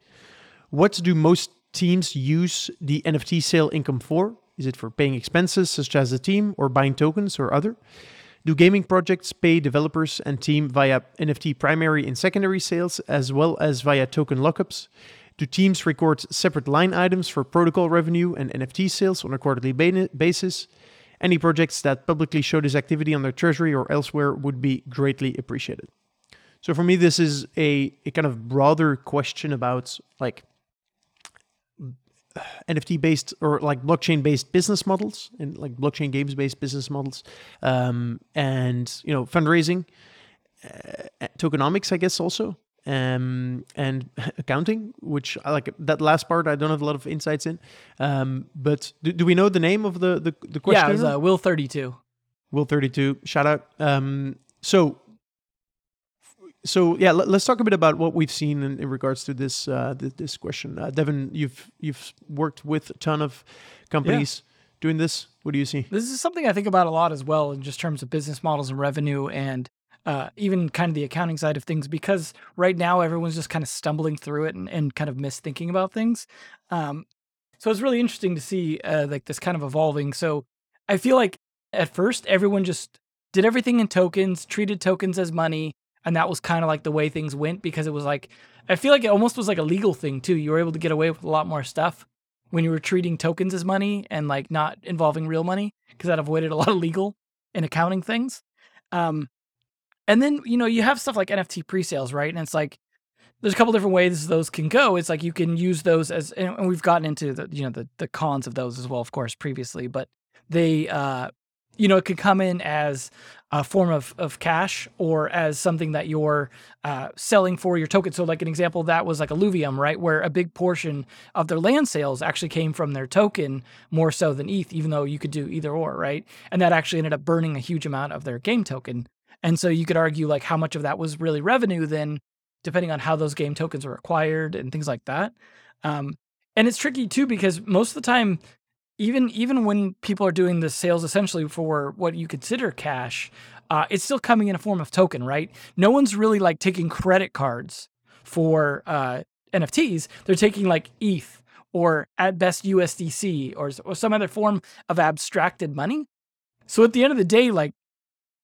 What do most teams use the NFT sale income for? Is it for paying expenses such as the team or buying tokens or other? Do gaming projects pay developers and team via NFT primary and secondary sales as well as via token lockups? Do teams record separate line items for protocol revenue and NFT sales on a quarterly basis? Any projects that publicly show this activity on their treasury or elsewhere would be greatly appreciated. So for me, this is a, a kind of broader question about like NFT based or like blockchain based business models and like blockchain games based business models, um, and you know fundraising, uh, tokenomics, I guess also, um, and accounting, which I like that last part. I don't have a lot of insights in, um, but do, do we know the name of the the, the question? Yeah, it was uh, Will thirty two. Will thirty two. Shout out. Um, so so yeah, let, us talk a bit about what we've seen in, in regards to this uh, th- this question. Uh, Devin, you've you've worked with a ton of companies doing this. What do you see? This is something I think about a lot as well, in just terms of business models and revenue, and uh, even kind of the accounting side of things. Because right now everyone's just kind of stumbling through it and, and kind of misthinking about things. Um, so it's really interesting to see uh, like this kind of evolving. So I feel like at first everyone just did everything in tokens, treated tokens as money, and that was kind of like the way things went because it was like I feel like it almost was like a legal thing too. You were able to get away with a lot more stuff when you were treating tokens as money and like not involving real money because that avoided a lot of legal and accounting things. Um, and then you know you have stuff like NFT pre-sales, right? And it's like there's a couple different ways those can go. It's like you can use those as, and we've gotten into the you know the the cons of those as well, of course, previously, but they uh you know, it could come in as a form of, of cash or as something that you're uh, selling for your token. So, like an example, that was like Illuvium, right? Where a big portion of their land sales actually came from their token more so than ETH, even though you could do either or, right? And that actually ended up burning a huge amount of their game token. And so you could argue like how much of that was really revenue then, depending on how those game tokens were acquired and things like that. Um, and it's tricky too because most of the time even even when people are doing the sales essentially for what you consider cash, uh, it's still coming in a form of token, right? No one's really like taking credit cards for uh, NFTs. They're taking like ETH or at best USDC or, or some other form of abstracted money. So at the end of the day, like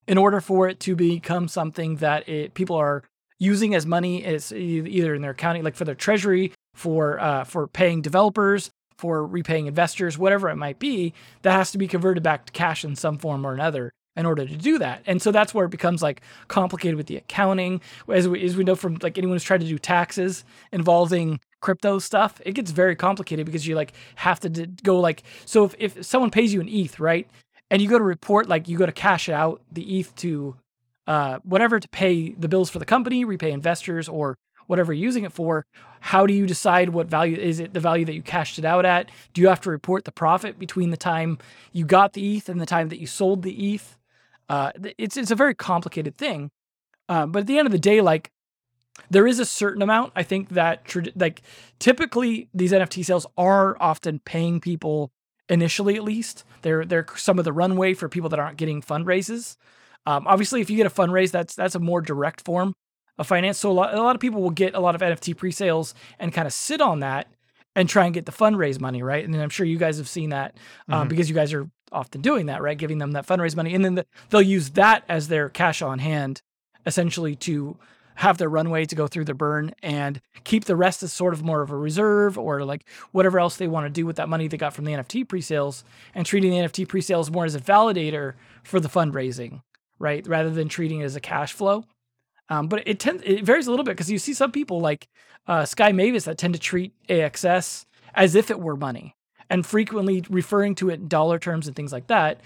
in order for it to become something that it, people are using as money as either in their accounting, like for their treasury, for uh, for paying developers, for repaying investors, whatever it might be, that has to be converted back to cash in some form or another in order to do that. And so that's where it becomes like complicated with the accounting. As we, as we know from like anyone who's tried to do taxes involving crypto stuff, it gets very complicated because you like have to d- go like, so if, if someone pays you an ETH, right? And you go to report, like you go to cash out the ETH to uh, whatever to pay the bills for the company, repay investors, or whatever you're using it for, how do you decide what value is it the value that you cashed it out at? Do you have to report the profit between the time you got the ETH and the time that you sold the ETH? Uh, it's it's a very complicated thing, uh, but at the end of the day, like there is a certain amount I think that like typically these NFT sales are often paying people initially at least. They're they're some of the runway for people that aren't getting fundraises. Um, obviously, if you get a fundraise, that's that's a more direct form of finance. So a lot, a lot of people will get a lot of NFT pre-sales and kind of sit on that and try and get the fundraise money, right? And I'm sure you guys have seen that um, Mhm. because you guys are often doing that, right? Giving them that fundraise money, and then the, they'll use that as their cash on hand, essentially to have their runway to go through the burn and keep the rest as sort of more of a reserve or like whatever else they want to do with that money they got from the NFT pre-sales and treating the NFT pre-sales more as a validator for the fundraising, right? Rather than treating it as a cash flow. Um, but it tends it varies a little bit because you see some people like uh, Sky Mavis that tend to treat AXS as if it were money and frequently referring to it in dollar terms and things like that.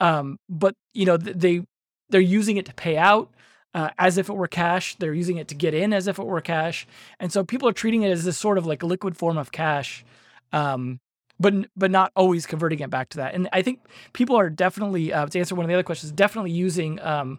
Um, but you know they they're using it to pay out uh, as if it were cash. They're using it to get in as if it were cash, and so people are treating it as this sort of like liquid form of cash. Um, but but not always converting it back to that. And I think people are definitely uh, to answer one of the other questions, definitely using um,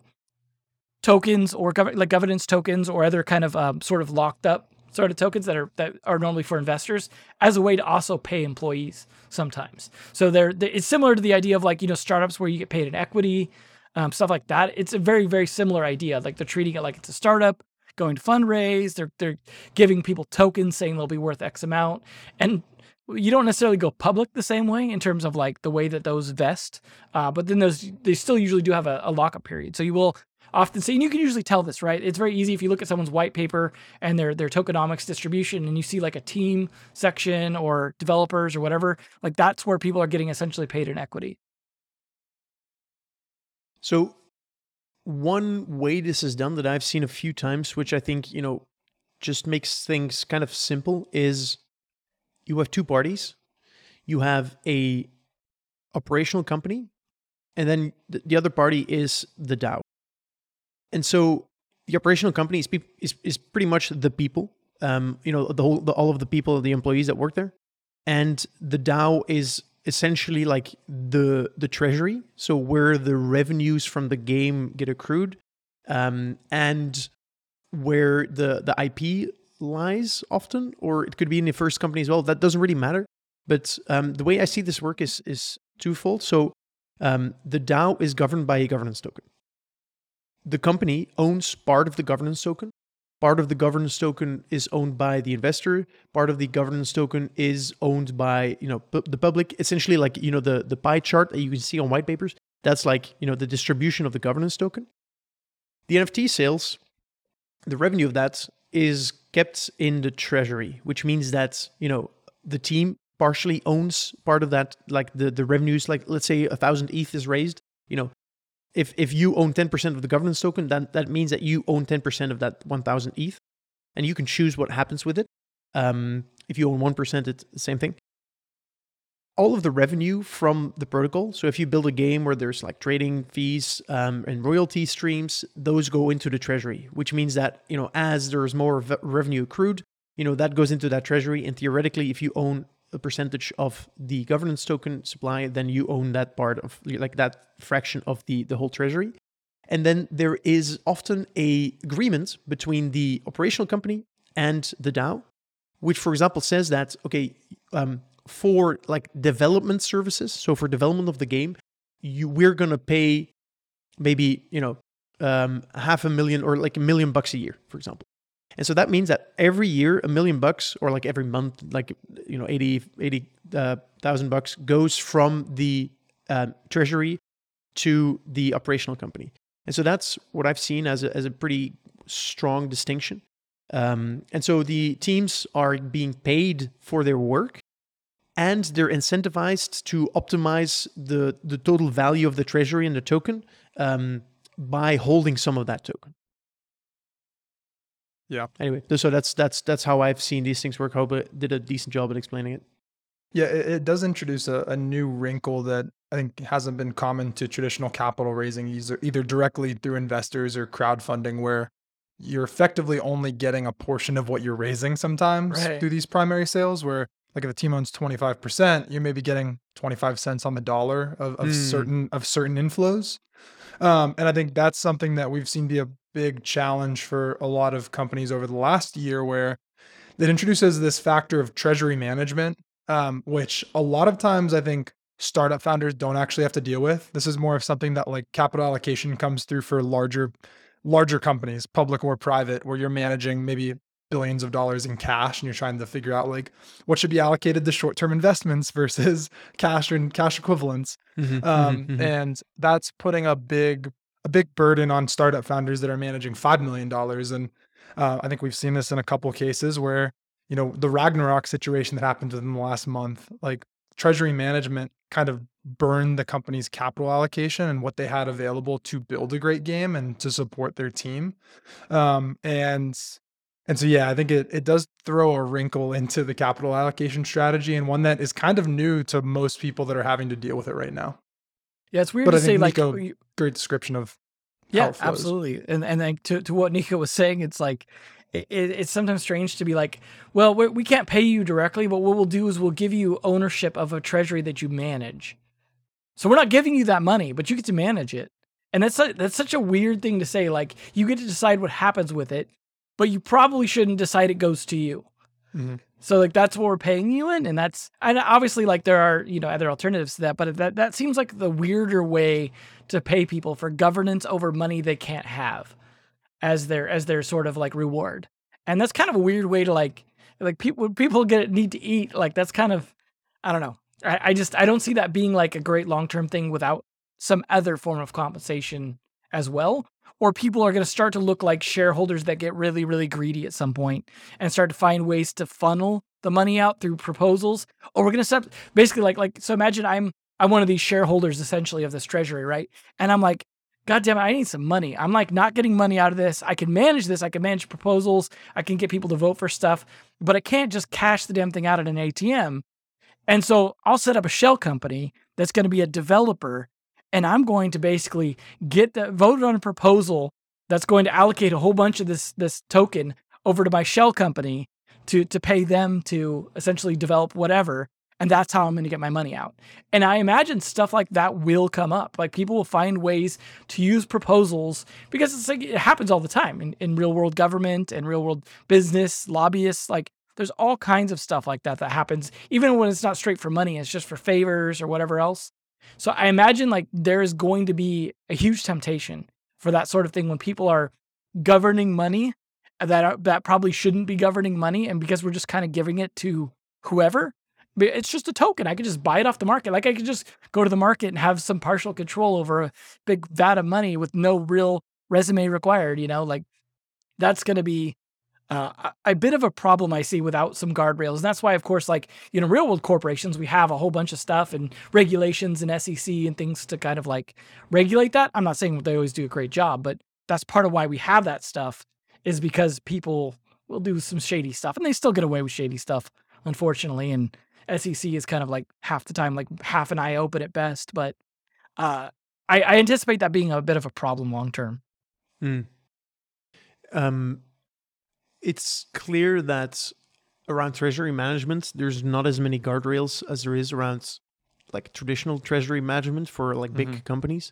tokens or gov- like governance tokens or other kind of um, sort of locked up sort of tokens that are that are normally for investors as a way to also pay employees sometimes. So they're, they it's similar to the idea of like you know startups where you get paid in equity, um, stuff like that. It's a very very similar idea. Like they're treating it like it's a startup going to fundraise. They're they're giving people tokens saying they'll be worth X amount, and you don't necessarily go public the same way in terms of like the way that those vest. Uh, but then those they still usually do have a, a lockup period. So you will often see, and you can usually tell this, right? It's very easy if you look at someone's white paper and their their tokenomics distribution, and you see like a team section or developers or whatever. Like that's where people are getting essentially paid in equity. So, one way this is done that I've seen a few times, which I think, you know, just makes things kind of simple, is you have two parties. You have a operational company, and then the, the other party is the DAO. And so the operational company is, is, is pretty much the people, um, you know, the whole, the, all of the people, the employees that work there. And the DAO is essentially like the the treasury. So where the revenues from the game get accrued um and where the the ip lies often or it could be in the first company as well. That doesn't really matter. But um the way i see this work is is twofold. So um the dao is governed by a governance token the company owns part of the governance token. Part of the governance token is owned by the investor. Part of the governance token is owned by you know pu- the public. Essentially like you know the the pie chart that you can see on white papers that's like you know the distribution of the governance token. The nft sales the revenue of that is kept in the treasury which means that you know the team partially owns part of that like the the revenues like let's say a thousand eth is raised you know if if you own 10% of the governance token, then that means that you own 10% of that 1000 ETH, and you can choose what happens with it. Um, if you own 1%, it's the same thing. All of the revenue from the protocol, so if you build a game where there's like trading fees um, and royalty streams, those go into the treasury, which means that, you know, as there's more revenue accrued, you know, that goes into that treasury. And theoretically, if you own a percentage of the governance token supply, then you own that part of like that fraction of the the whole treasury. And then there is often a agreement between the operational company and the DAO, which, for example, says that okay, um, for like development services, so for development of the game, you we're gonna pay maybe you know um, half a million or like a million bucks a year, for example. And so that means that every year, a million bucks, or like every month, like, you know, 80, 80,000 uh, bucks goes from the uh, treasury to the operational company. And so that's what I've seen as a, as a pretty strong distinction. Um, and so the teams are being paid for their work and they're incentivized to optimize the, the total value of the treasury and the token um, by holding some of that token. Yeah. Anyway, so that's that's that's how I've seen these things work. Hope it did a decent job at explaining it. Yeah, it, it does introduce a, a new wrinkle that I think hasn't been common to traditional capital raising, either either directly through investors or crowdfunding, where you're effectively only getting a portion of what you're raising sometimes Right. through these primary sales. Where like if a team owns 25%, you may be getting 25 cents on the dollar of, of Mm. certain of certain inflows. Um, and I think that's something that we've seen be a big challenge for a lot of companies over the last year, where that introduces this factor of treasury management, um, which a lot of times I think startup founders don't actually have to deal with. This is more of something that like capital allocation comes through for larger larger companies, public or private, where you're managing maybe billions of dollars in cash and you're trying to figure out like what should be allocated to short-term investments versus cash and cash equivalents. Mhm, mhm, Um, mhm. and that's putting a big a big burden on startup founders that are managing five million dollars. And uh, I think we've seen this in a couple cases where you know the Ragnarok situation that happened within the last month, like treasury management kind of burned the company's capital allocation and what they had available to build a great game and to support their team. Um, and and so yeah, I think it it does throw a wrinkle into the capital allocation strategy and one that is kind of new to most people that are having to deal with it right now. Yeah, it's weird But to I say like Nico- you- Great description of Yeah, absolutely. And and then to to what Nico was saying, it's like it, it, it's sometimes strange to be like, well, we, we can't pay you directly, but what we'll do is we'll give you ownership of a treasury that you manage. So we're not giving you that money, but you get to manage it. And that's su- that's such a weird thing to say. Like you get to decide what happens with it, but you probably shouldn't decide it goes to you. Mhm. So like that's what we're paying you in, and that's and obviously like there are you know other alternatives to that, but that that seems like the weirder way to pay people for governance over money they can't have as their as their sort of like reward, and that's kind of a weird way to like like people people get need to eat like that's kind of I don't know I, I just I don't see that being like a great long term thing without some other form of compensation as well. Or people are going to start to look like shareholders that get really, really greedy at some point and start to find ways to funnel the money out through proposals. Or we're going to basically like like so. Imagine I'm I'm one of these shareholders essentially of this treasury, right? And I'm like, God damn it, I need some money. I'm like not getting money out of this. I can manage this. I can manage proposals. I can get people to vote for stuff, but I can't just cash the damn thing out at an ATM. And so I'll set up a shell company that's going to be a developer, and I'm going to basically get the voted on a proposal that's going to allocate a whole bunch of this this token over to my shell company to to pay them to essentially develop whatever and that's how I'm going to get my money out. And I imagine stuff like that will come up. Like people will find ways to use proposals because it's like it happens all the time in, in real world government and real world business, lobbyists. Like there's all kinds of stuff like that that happens, even when it's not straight for money, it's just for favors or whatever else. So I imagine like there is going to be a huge temptation for that sort of thing when people are governing money that are, that probably shouldn't be governing money, and because we're just kind of giving it to whoever, it's just a token. I could just buy it off the market. Like I could just go to the market and have some partial control over a big vat of money with no real resume required. You know, like that's going to be uh, a bit of a problem I see without some guardrails. And that's why, of course, like, you know, real world corporations, we have a whole bunch of stuff and regulations and SEC and things to kind of like regulate that. I'm not saying they always do a great job, but that's part of why we have that stuff is because people will do some shady stuff and they still get away with shady stuff, unfortunately. And SEC is kind of like half the time, like half an eye open at best. But uh, I, I anticipate that being a bit of a problem long term. um, it's clear that around treasury management, there's not as many guardrails as there is around like traditional treasury management for like big Mhm. companies.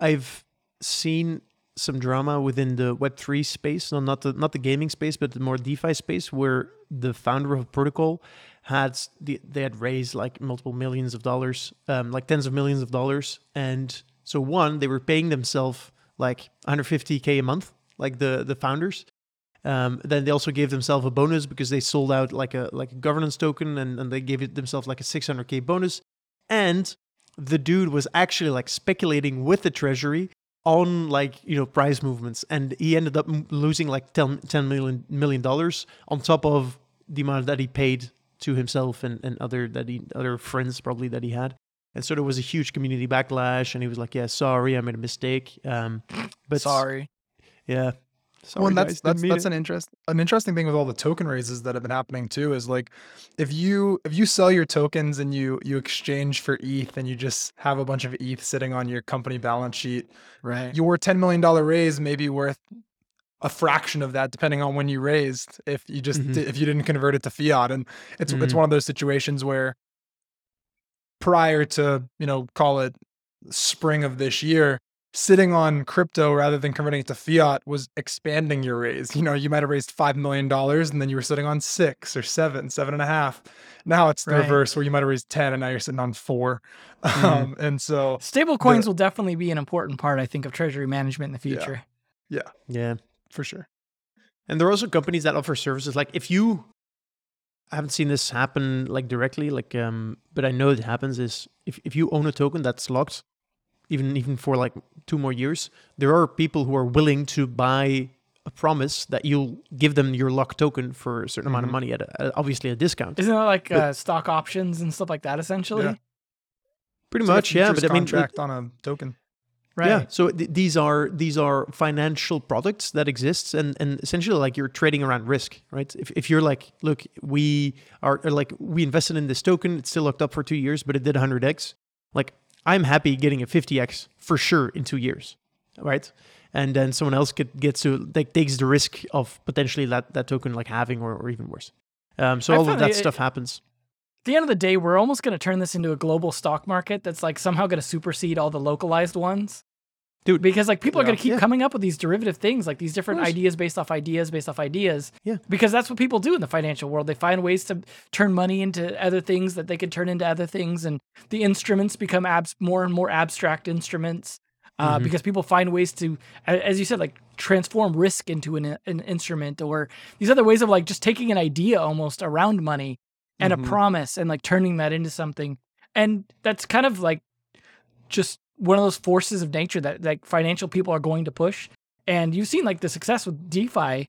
I've seen some drama within the Web three space, no, not the not the gaming space, but the more DeFi space, where the founder of Protocol had the, they had raised like multiple millions of dollars, um, like tens of millions of dollars, and so one they were paying themselves like 150k a month, like the the founders. Um, then they also gave themselves a bonus because they sold out like a like a governance token, and, and they gave it themselves like a 600k bonus. And the dude was actually like speculating with the treasury on like you know price movements, and he ended up losing like 10, 10 million million dollars on top of the amount that he paid to himself and, and other that he other friends probably that he had. And so there was a huge community backlash, and he was like, "Yeah, sorry, I made a mistake." Um, but Sorry. yeah. Sorry, well, and guys, that's that's that's it. an interest an interesting thing with all the token raises that have been happening too is like if you if you sell your tokens and you you exchange for ETH and you just have a bunch of ETH sitting on your company balance sheet, Right. your ten million dollar raise may be worth a fraction of that depending on when you raised if you just Mhm. if you didn't convert it to fiat and it's it's Mhm. one of those situations where prior to you know call it spring of this year sitting on crypto rather than converting it to fiat was expanding your raise you know you might have raised five million dollars and then you were sitting on six or seven seven and a half now it's the Right. reverse where you might have raised 10 and now you're sitting on 4 Mhm. um, and so Stable coins will definitely be an important part, I think, of treasury management in the future. Yeah. future. Yeah. for sure. And there are also companies that offer services like if you I haven't seen this happen like directly, like um but I know it happens is if, if you own a token that's locked, even even for like two more years, there are people who are willing to buy a promise that you'll give them your lock token for a certain amount of Mhm. money at, a, at obviously a discount. Isn't that like But- uh, stock options and stuff like that? Essentially, Yeah. Pretty It's like a much, yeah. futures But I mean, contract on a token. right? Yeah. So th- these are these are financial products that exist, and and essentially like you're trading around risk, right? If if you're like, look, we are or like we invested in this token, it's still locked up for two years, but it did 100x. Like I'm happy getting a 50x for sure in two years, right? And then someone else get, gets to like takes the risk of potentially that that token like having or, or even worse. Um, so I all of that it- stuff happens. At the end of the day, we're almost going to turn this into a global stock market that's like somehow going to supersede all the localized ones. Dude, because like people are going to keep Yeah. coming up with these derivative things, like these different ideas based off ideas, based off ideas. Yeah. Because that's what people do in the financial world. They find ways to turn money into other things that they can turn into other things, and the instruments become abs- more and more abstract instruments. Uh, Mhm. Because people find ways to, as you said, like transform risk into an, an instrument, or these other ways of like just taking an idea almost around money and Mhm. a promise and like turning that into something. And that's kind of like just one of those forces of nature that like financial people are going to push. And you've seen like the success with DeFi.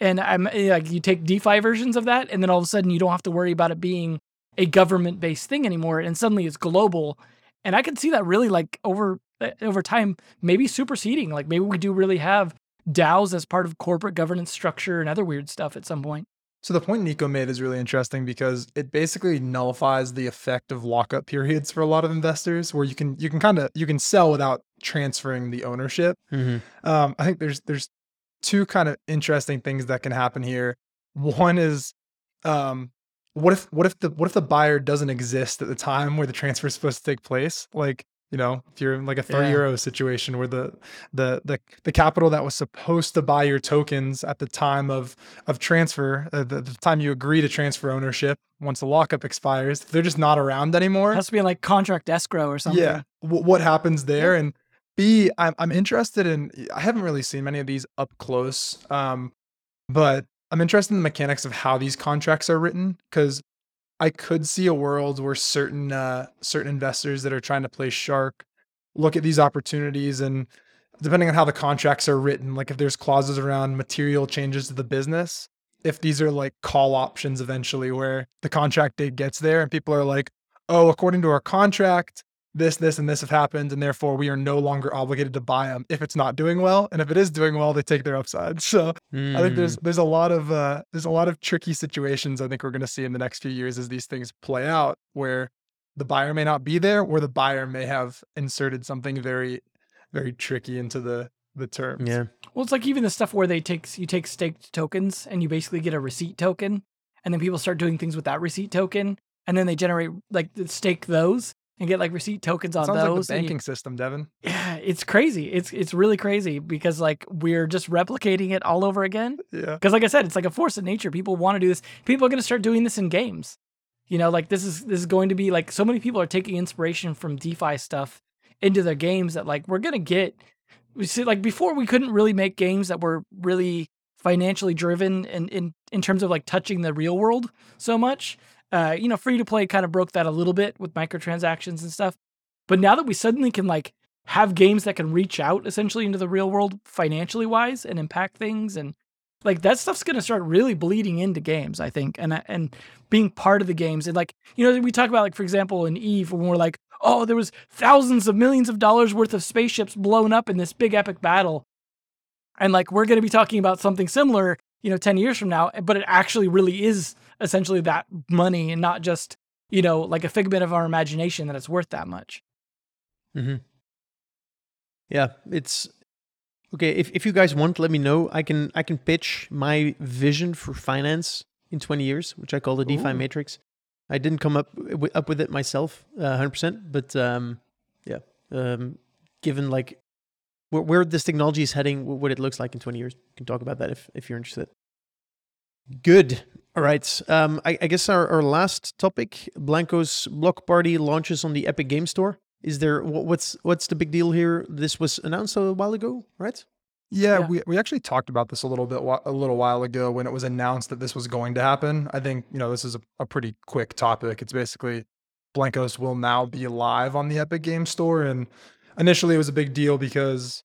And I'm eh, like you take DeFi versions of that, and then all of a sudden you don't have to worry about it being a government based thing anymore, and suddenly it's global. And I can see that really like over eh, over time, maybe superseding. Like maybe we do really have DAOs as part of corporate governance structure and other weird stuff at some point. So the point Nico made is really interesting because it basically nullifies the effect of lockup periods for a lot of investors, where you can you can kind of you can sell without transferring the ownership. Mm-hmm. Um, I think there's there's two kind of interesting things that can happen here. One is, um, what if what if the what if the buyer doesn't exist at the time where the transfer is supposed to take place? Like you know, if you're in like a 30 Yeah. euro situation where the the the the capital that was supposed to buy your tokens at the time of of transfer, uh, the, the time you agree to transfer ownership, once the lockup expires, they're just not around anymore. It has to be like contract escrow or something. Yeah. W- what happens there? And B, I'm I'm interested in. I haven't really seen many of these up close, um, but I'm interested in the mechanics of how these contracts are written because I could see a world where certain uh, certain investors that are trying to play shark look at these opportunities and depending on how the contracts are written, like if there's clauses around material changes to the business, if these are like call options eventually where the contract date gets there and people are like, oh, according to our contract, this, this, and this have happened, and therefore we are no longer obligated to buy them if it's not doing well, and if it is doing well, they take their upside. So I think there's there's a lot of uh, there's a lot of tricky situations I think we're going to see in the next few years as these things play out, where the buyer may not be there, or the buyer may have inserted something very, very tricky into the the terms. yeah. Well, it's like even the stuff where they take you take staked tokens and you basically get a receipt token, and then people start doing things with that receipt token, and then they generate like stake those and get like receipt tokens on Sounds like those. the and you- banking system, Devin. yeah, it's crazy. It's it's really crazy because like we're just replicating it all over again. Yeah. Because like I said, it's like a force of nature. People want to do this. People are going to start doing this in games. You know, like this is this is going to be like so many people are taking inspiration from DeFi stuff into their games that like we're going to get. We see like before we couldn't really make games that were really financially driven and in in terms of like touching the real world so much. Uh, you know, free to play kind of broke that a little bit with microtransactions and stuff. But now that we suddenly can like have games that can reach out essentially into the real world financially wise and impact things and like that stuff's going to start really bleeding into games i think and and being part of the games and like you know we talk about like for example in eve when we're like oh there was thousands of millions of dollars worth of spaceships blown up in this big epic battle and like we're going to be talking about something similar you know 10 years from now but it actually really is essentially that money and not just you know like a figment of our imagination that it's worth that much Mm-hmm. Yeah, it's okay. If if you guys want, let me know. I can I can pitch my vision for finance in 20 years, which I call the DeFi matrix. I didn't come up wi- up with it myself, uh, 100%, but um, yeah, um, given like where, where this technology is heading, what it looks like in 20 years, we can talk about that if if you're interested. Good. All right. Um, I, I guess our, our last topic, Blankos Block Party launches on the Epic Game Store. Is there what's what's the big deal here? This was announced a while ago, right? Yeah, Yeah. we we actually talked about this a little bit whi- a little while ago when it was announced that this was going to happen. I think you know this is a, a pretty quick topic. It's basically Blankos will now be live on the Epic Game Store, and initially it was a big deal because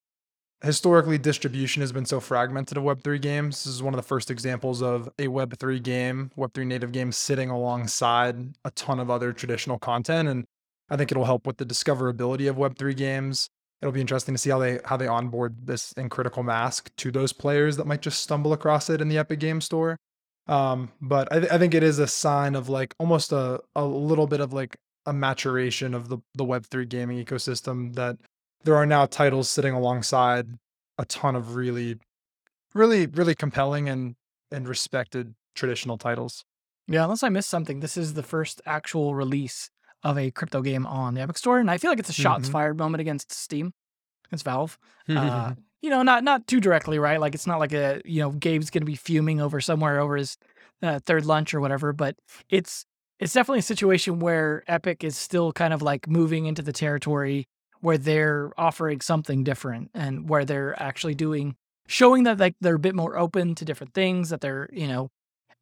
historically distribution has been so fragmented of Web3 games. This is one of the first examples of a Web3 game, Web3 native game sitting alongside a ton of other traditional content, and I think it'll help with the discoverability of Web3 games it'll be interesting to see how they how they onboard this in critical mask to those players that might just stumble across it in the epic game store um but i, th- I think it is a sign of like almost a, a little bit of like a maturation of the the web3 gaming ecosystem that there are now titles sitting alongside a ton of really really really compelling and and respected traditional titles Yeah, unless I missed something, this is the first actual release of a crypto game on the Epic Store, and I feel like it's a shots Mhm. fired moment against Steam, against Valve. uh, you know, not not too directly, right? Like it's not like a you know Gabe's gonna be fuming over somewhere over his uh, third lunch or whatever, but it's it's definitely a situation where Epic is still kind of like moving into the territory where they're offering something different and where they're actually doing showing that like they're a bit more open to different things that they're you know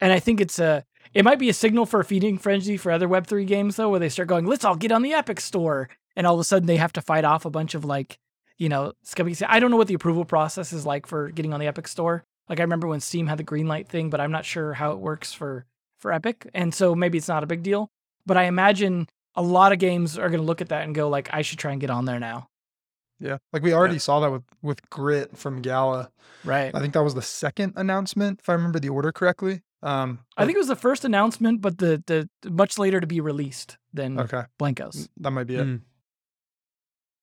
and i think it's a it might be a signal for a feeding frenzy for other web3 games though where they start going let's all get on the epic store and all of a sudden they have to fight off a bunch of like you know scummy i don't know what the approval process is like for getting on the epic store. Like i remember when steam had the green light thing but i'm not sure how it works for for epic and so maybe it's not a big deal but i imagine a lot of games are going to look at that and go like i should try and get on there now. Yeah like we already saw that with with grit from gala. Right. I think that was the second announcement if i remember the order correctly. Um i think it was the first announcement but the the much later to be released than okay. Blankos that might be it. Mm.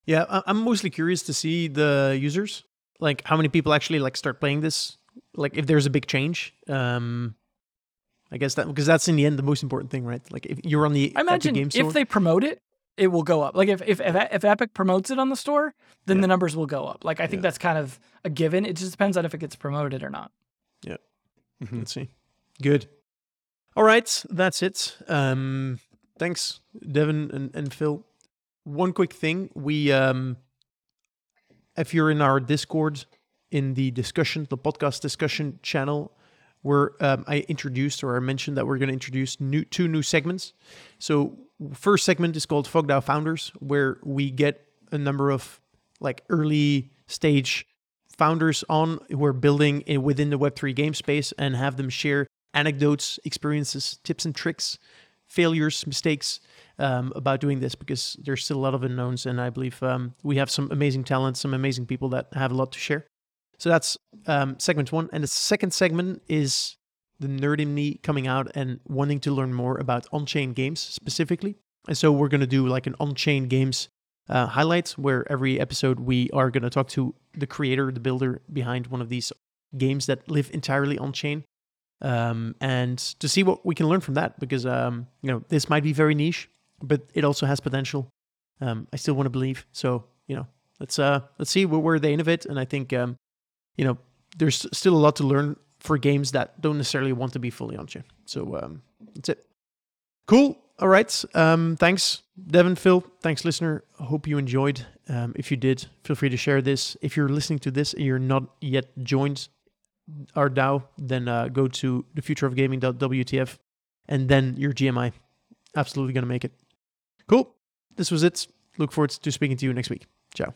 Yeah, I- I'm mostly curious to see the users, like how many people actually like start playing this. Like if there's a big change, um, I guess that because that's in the end the most important thing, right? Like if you're on the I imagine Epic Game Store, if they promote it, it will go up. Like if if if, if Epic promotes it on the store, then Yeah. the numbers will go up. Like I think Yeah. that's kind of a given. It just depends on if it gets promoted or not. Mhm. Let's see. Good. All right, that's it. Um, thanks, Devin and, and Phil. One quick thing: we, um, if you're in our Discord, in the discussion, the podcast discussion channel, where um, I introduced or I mentioned that we're going to introduce new two new segments. So, first segment is called FogDAO Founders, where we get a number of like early stage founders on who are building in, within the Web3 game space and have them share anecdotes, experiences, tips and tricks, failures, mistakes um, about doing this because there's still a lot of unknowns. And I believe um, we have some amazing talent, some amazing people that have a lot to share. So that's um, segment one. And the second segment is the nerd in me coming out and wanting to learn more about on chain games specifically. And so we're going to do like an on chain games uh, highlights where every episode we are going to talk to the creator, the builder behind one of these games that live entirely on chain. Um, and to see what we can learn from that, because um, you know this might be very niche, but it also has potential. Um, I still want to believe. So you know, let's uh, let's see where, where they innovate. And I think um, you know there's still a lot to learn for games that don't necessarily want to be fully on chain. So um, that's it. Cool. All right. Um, thanks, Devin, Phil. Thanks, listener. Hope you enjoyed. Um, if you did, feel free to share this. If you're listening to this and you're not yet joined our DAO, then uh, go to thefutureofgaming.wtf and then your GMI. Absolutely going to make it. Cool. This was it. Look forward to speaking to you next week. Ciao.